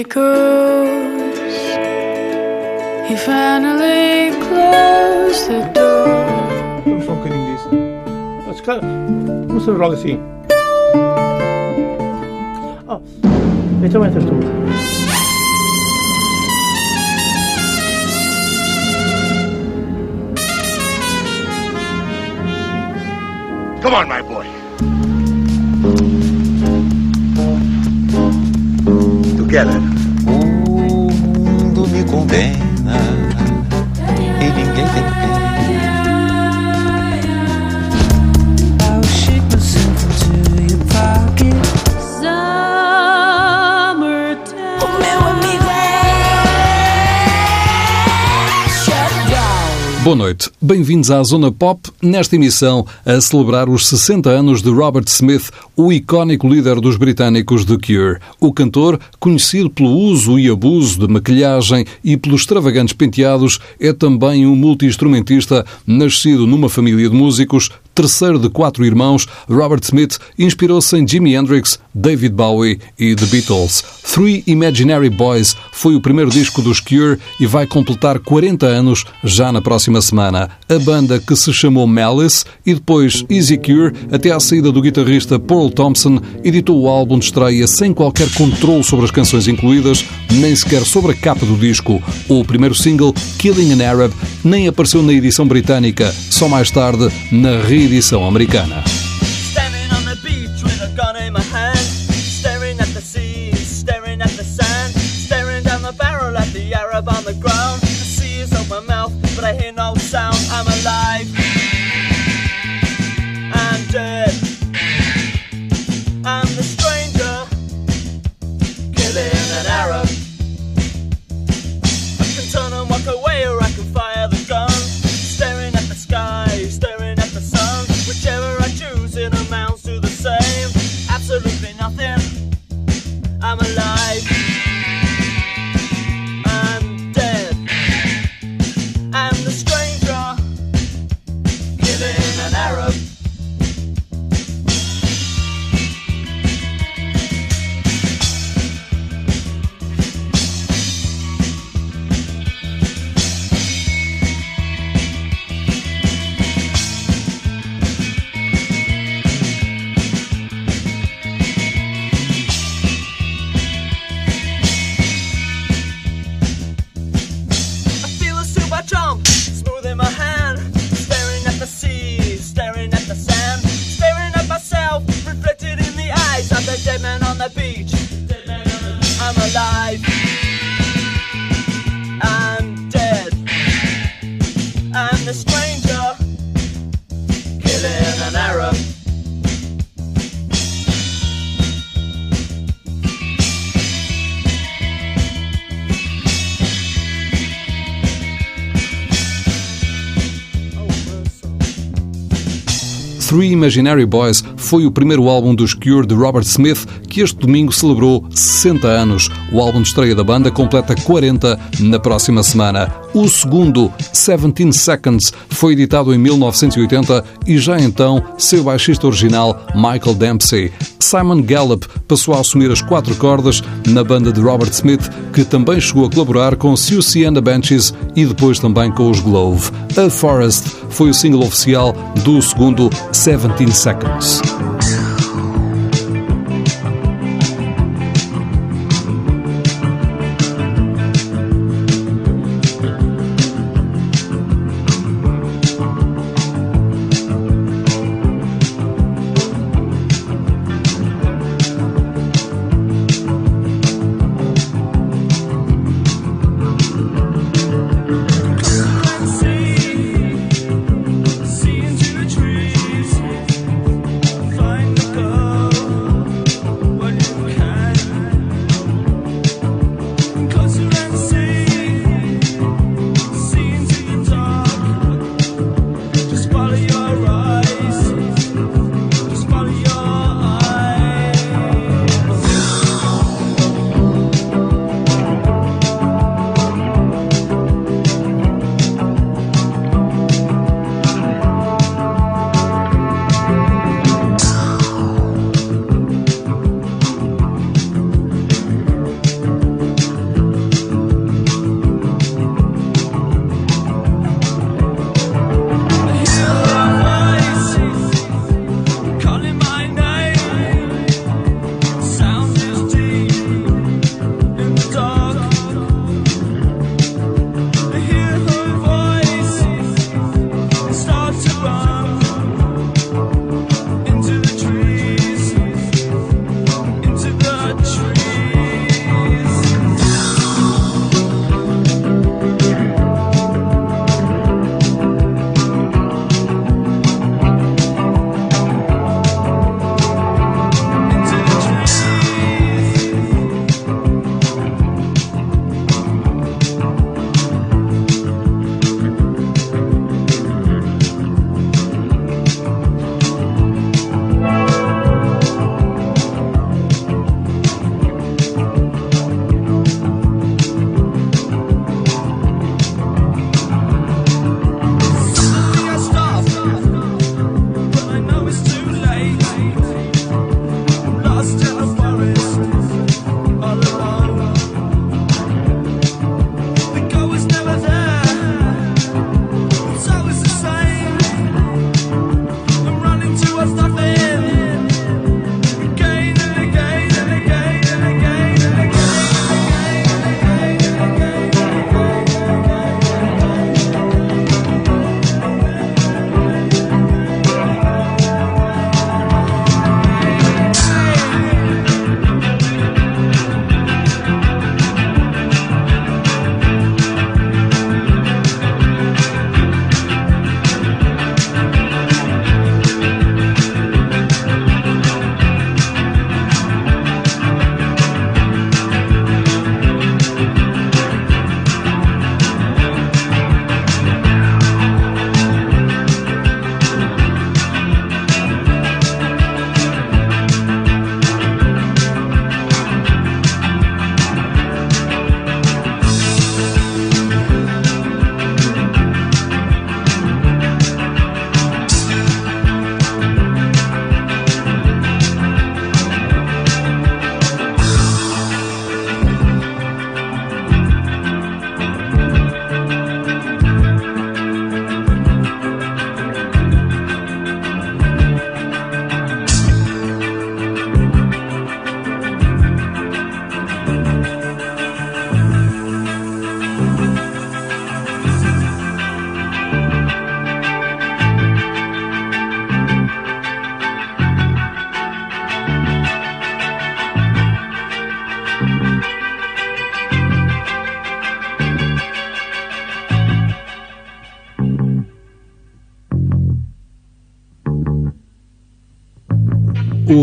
it goes. He finally closed the door. Non sono che in inglese. Scala. Non so rock sì. Oh, mettiamo il testo. Come on, my boy. Together. O mundo me condena Boa noite, bem-vindos à Zona Pop, nesta emissão a celebrar os 60 anos de Robert Smith, o icónico líder dos britânicos The Cure. O cantor, conhecido pelo uso e abuso de maquilhagem e pelos extravagantes penteados, é também um multi-instrumentista nascido numa família de músicos, terceiro de quatro irmãos, Robert Smith inspirou-se em Jimi Hendrix, David Bowie e The Beatles. Three Imaginary Boys foi o primeiro disco dos Cure e vai completar 40 anos já na próxima semana. A banda que se chamou Malice e depois Easy Cure, até à saída do guitarrista Paul Thompson, editou o álbum de estreia sem qualquer controle sobre as canções incluídas, nem sequer sobre a capa do disco. O primeiro single, Killing an Arab, nem apareceu na edição britânica, só mais tarde na reedição americana. Three Imaginary Boys foi o primeiro álbum dos Cure de Robert Smith, que este domingo celebrou 60 anos. O álbum de estreia da banda completa 40 na próxima semana. O segundo, 17 Seconds, foi editado em 1980 e já então seu baixista original, Michael Dempsey. Simon Gallup passou a assumir as quatro cordas na banda de Robert Smith, que também chegou a colaborar com Susie and the Benches e depois também com os Glove. A Forest foi o single oficial do segundo 17 Seconds.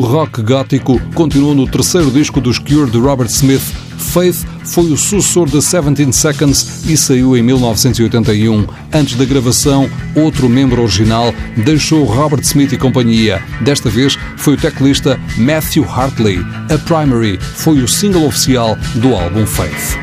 rock gótico continuou no terceiro disco dos Cure de Robert Smith. Faith foi o sucessor de 17 Seconds e saiu em 1981. Antes da gravação, outro membro original deixou Robert Smith e companhia. Desta vez foi o teclista Matthew Hartley. A Primary foi o single oficial do álbum Faith.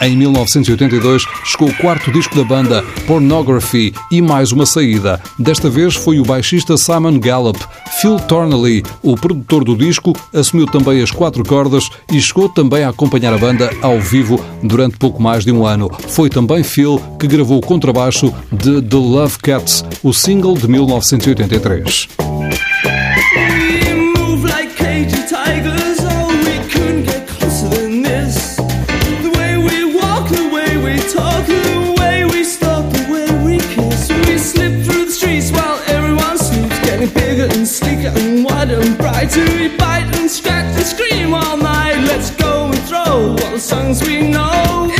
Em 1982, chegou o quarto disco da banda, Pornography, e mais uma saída. Desta vez foi o baixista Simon Gallup. Phil Tornelly, o produtor do disco, assumiu também as quatro cordas e chegou também a acompanhar a banda ao vivo durante pouco mais de um ano. Foi também Phil que gravou o contrabaixo de The Love Cats, o single de 1983. songs we know.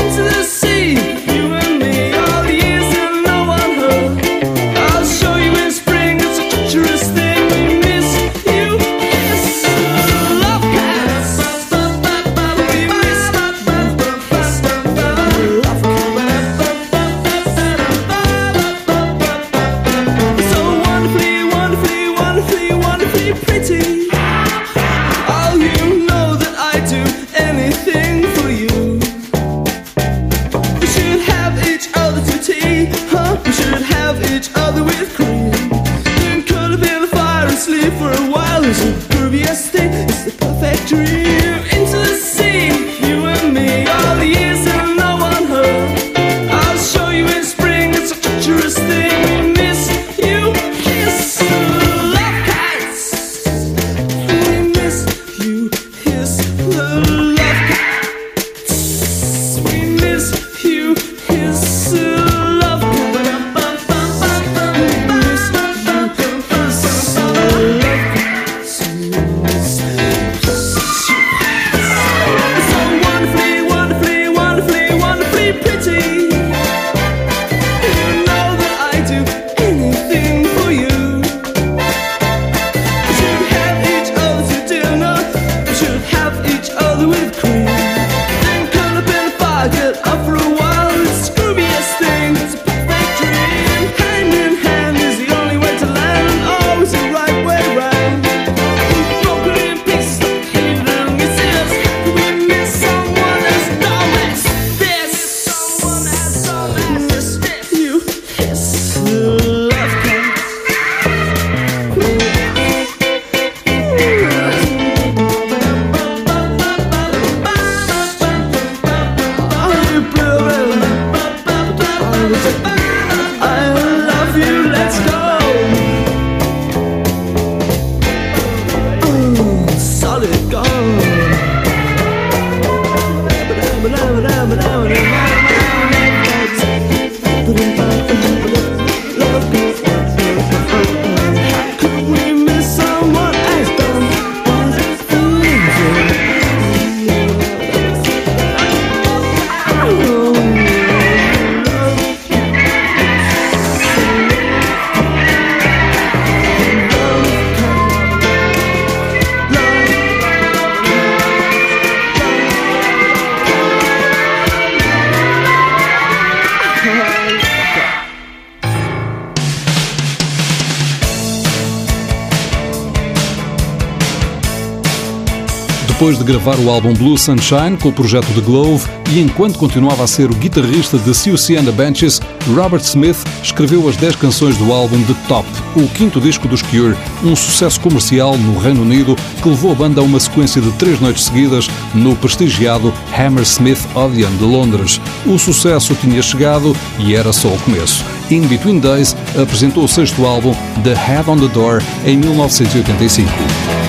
Gravar o álbum Blue Sunshine com o projeto The Glove e enquanto continuava a ser o guitarrista de CUC and the Benches, Robert Smith escreveu as 10 canções do álbum The Top, o quinto disco dos Cure, um sucesso comercial no Reino Unido que levou a banda a uma sequência de três noites seguidas no prestigiado Hammersmith Odeon de Londres. O sucesso tinha chegado e era só o começo. In Between Days apresentou o sexto álbum The Head on the Door em 1985.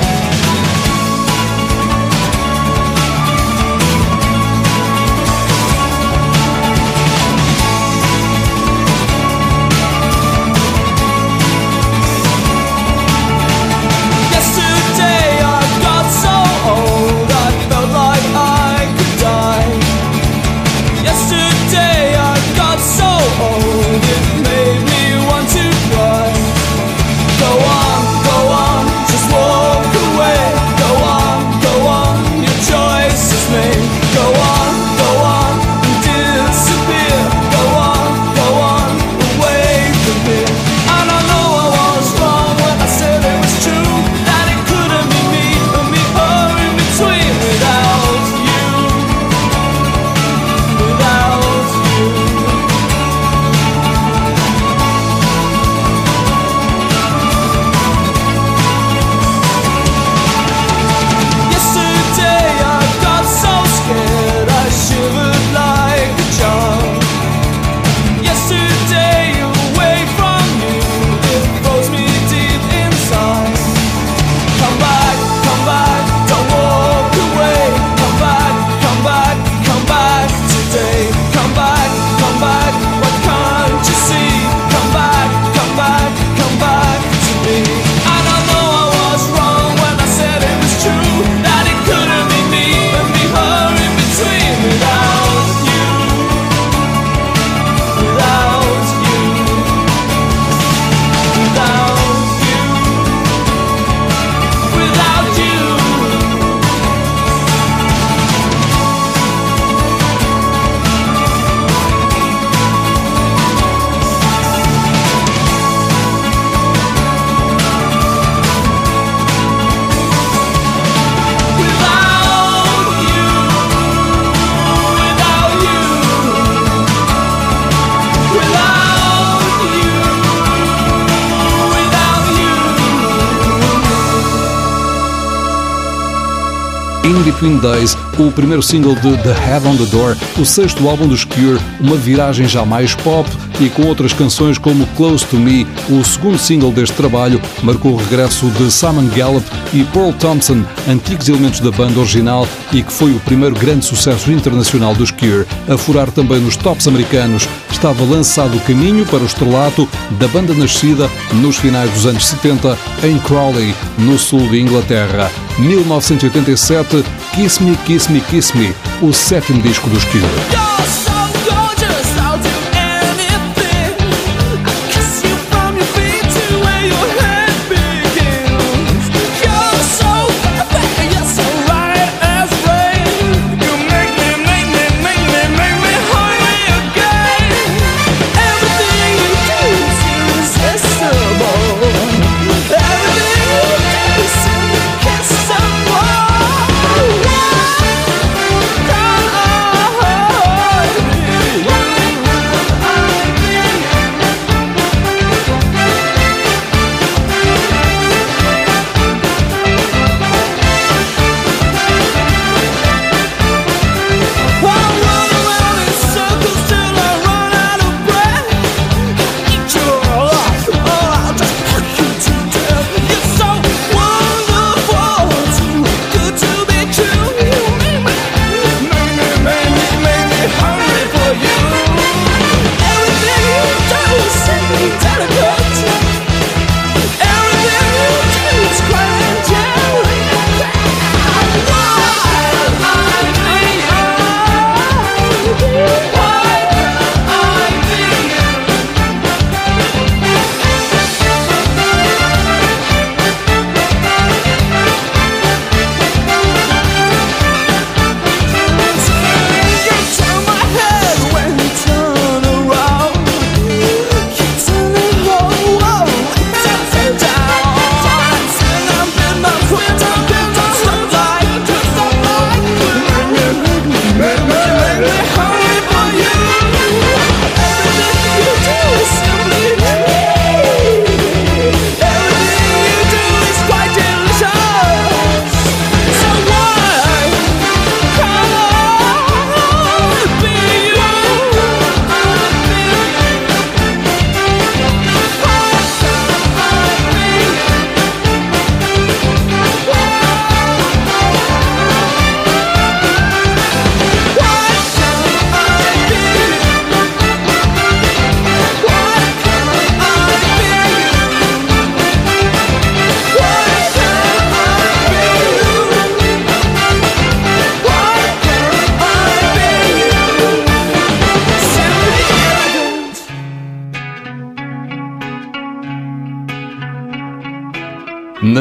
Between Days, o primeiro single de The Head on the Door, o sexto álbum dos Cure, uma viragem já mais pop e com outras canções como Close to Me, o segundo single deste trabalho, marcou o regresso de Simon Gallup e Paul Thompson, antigos elementos da banda original e que foi o primeiro grande sucesso internacional dos Cure, a furar também nos tops americanos. Estava lançado o caminho para o estrelato da banda nascida nos finais dos anos 70 em Crawley, no sul de Inglaterra. 1987, Kiss Me, Kiss Me, Kiss Me, o sétimo disco dos Cure.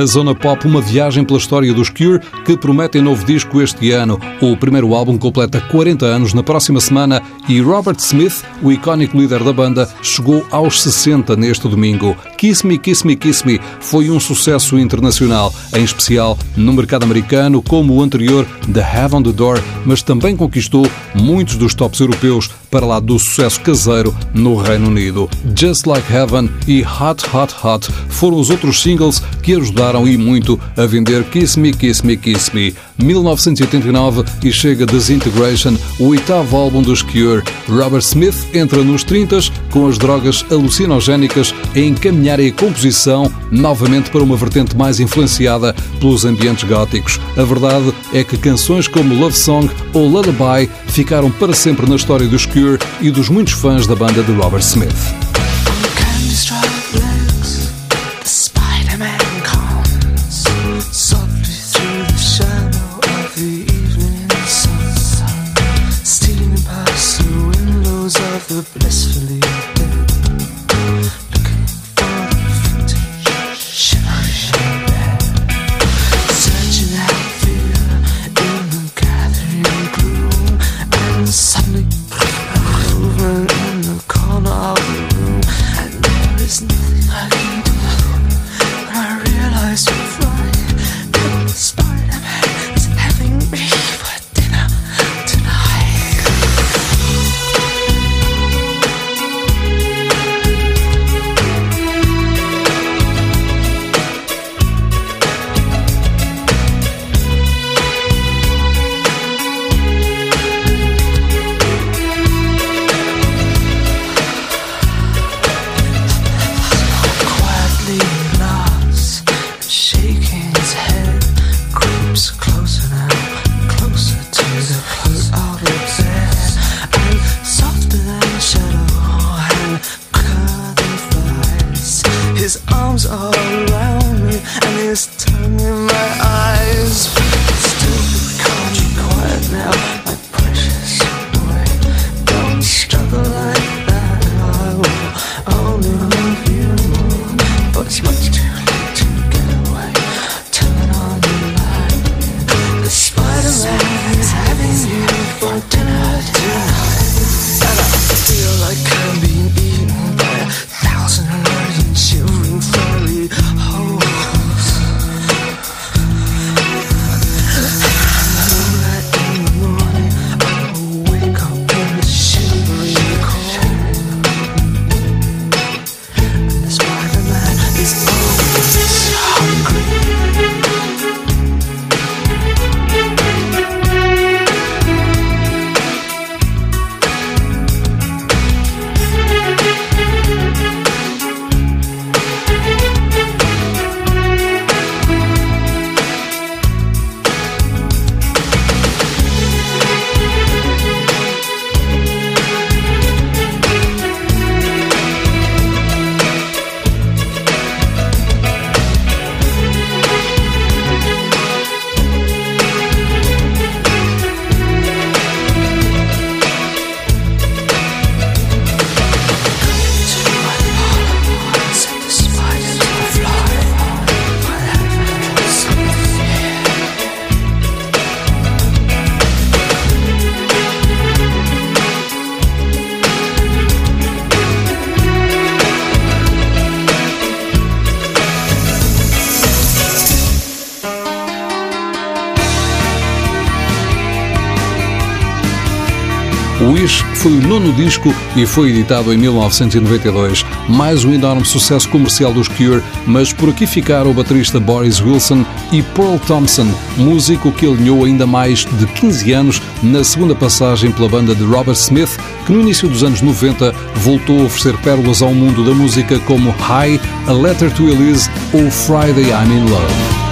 Zona Pop, uma viagem pela história dos Cure que prometem novo disco este ano. O primeiro álbum completa 40 anos na próxima semana e Robert Smith, o icónico líder da banda, chegou aos 60 neste domingo. Kiss Me, Kiss Me, Kiss Me foi um sucesso internacional, em especial no mercado americano, como o anterior The Have on the Door, mas também conquistou muitos dos tops europeus para lá do sucesso caseiro no Reino Unido. Just Like Heaven e Hot Hot Hot foram os outros singles que ajudaram e muito a vender Kiss Me, Kiss Me, Kiss Me. 1989 e chega Disintegration, o oitavo álbum dos Cure. Robert Smith entra nos 30 com as drogas alucinogénicas a encaminhar a composição novamente para uma vertente mais influenciada pelos ambientes góticos. A verdade é que canções como Love Song ou Lullaby ficaram para sempre na história dos Cure e dos muitos fãs da banda de Robert Smith. Foi o nono disco e foi editado em 1992. Mais um enorme sucesso comercial dos Cure, mas por aqui ficaram o baterista Boris Wilson e Pearl Thompson, músico que alinhou ainda mais de 15 anos na segunda passagem pela banda de Robert Smith, que no início dos anos 90 voltou a oferecer pérolas ao mundo da música como High, A Letter to Elise ou Friday I'm in Love.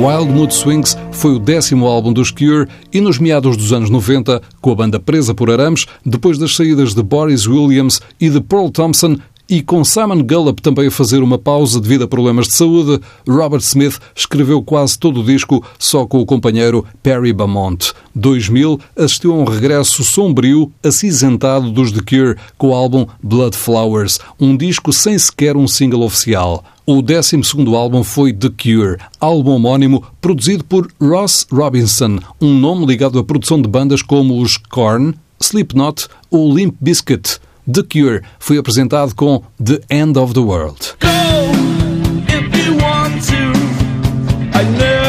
Wild Mood Swings foi o décimo álbum dos Cure e nos meados dos anos 90, com a banda presa por arames, depois das saídas de Boris Williams e de Pearl Thompson, e com Simon Gallup também a fazer uma pausa devido a problemas de saúde, Robert Smith escreveu quase todo o disco só com o companheiro Perry Beaumont. 2000 assistiu a um regresso sombrio, acinzentado dos The Cure com o álbum Blood Flowers, um disco sem sequer um single oficial. O 12 álbum foi The Cure, álbum homónimo produzido por Ross Robinson, um nome ligado à produção de bandas como os Korn, Slipknot ou Limp Bizkit. The Cure foi apresentado com The End of the World. Go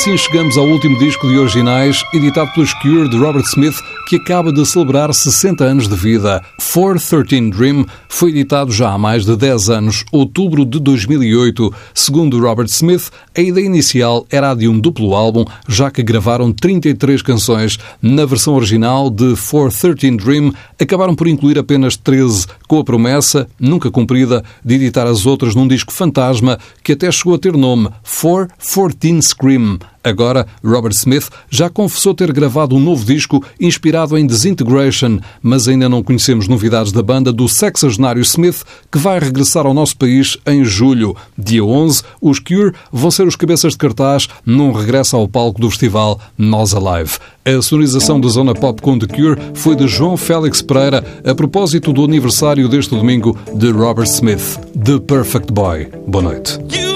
assim chegamos ao último disco de originais, editado pelos Cure de Robert Smith, que acaba de celebrar 60 anos de vida. 413 Dream foi editado já há mais de 10 anos, outubro de 2008. Segundo Robert Smith, a ideia inicial era a de um duplo álbum, já que gravaram 33 canções. Na versão original de 413 Dream, acabaram por incluir apenas 13, com a promessa, nunca cumprida, de editar as outras num disco fantasma que até chegou a ter nome 414 Scream. Agora, Robert Smith já confessou ter gravado um novo disco inspirado em Disintegration, mas ainda não conhecemos novidades da banda do sexagenário Smith, que vai regressar ao nosso país em julho. Dia 11, os Cure vão ser os cabeças de cartaz num regresso ao palco do festival Nós Alive. A sonorização da Zona Pop com The Cure foi de João Félix Pereira a propósito do aniversário deste domingo de Robert Smith, The Perfect Boy. Boa noite.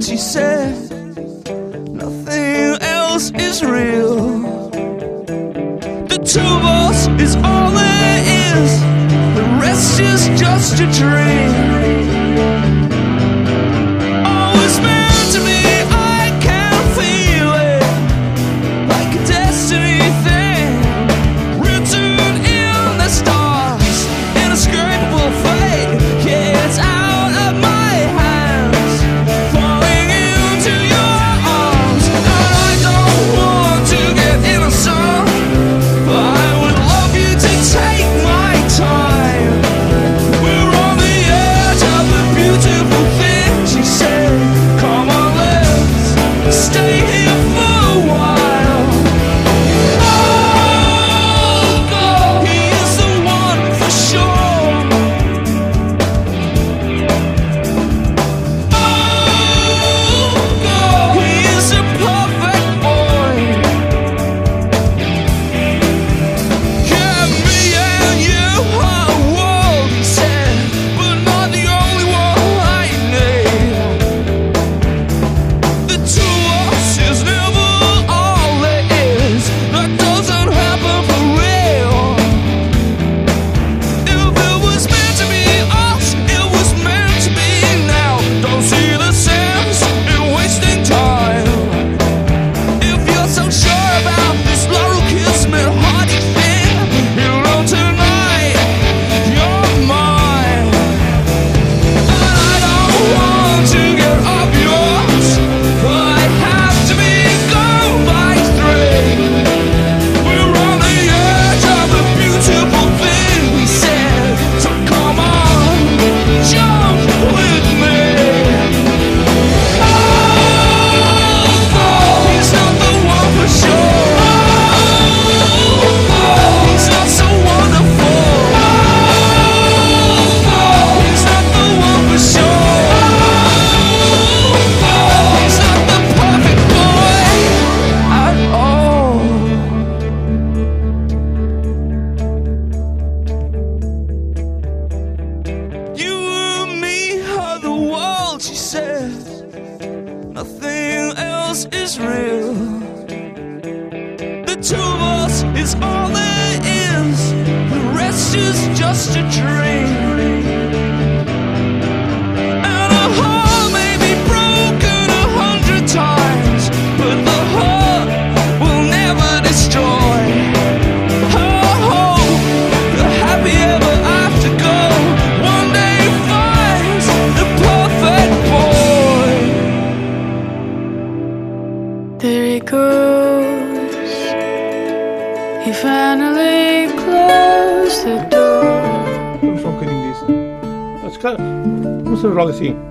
world, she said, nothing else is real. The two of us is all there is, the rest is just a dream. Sí.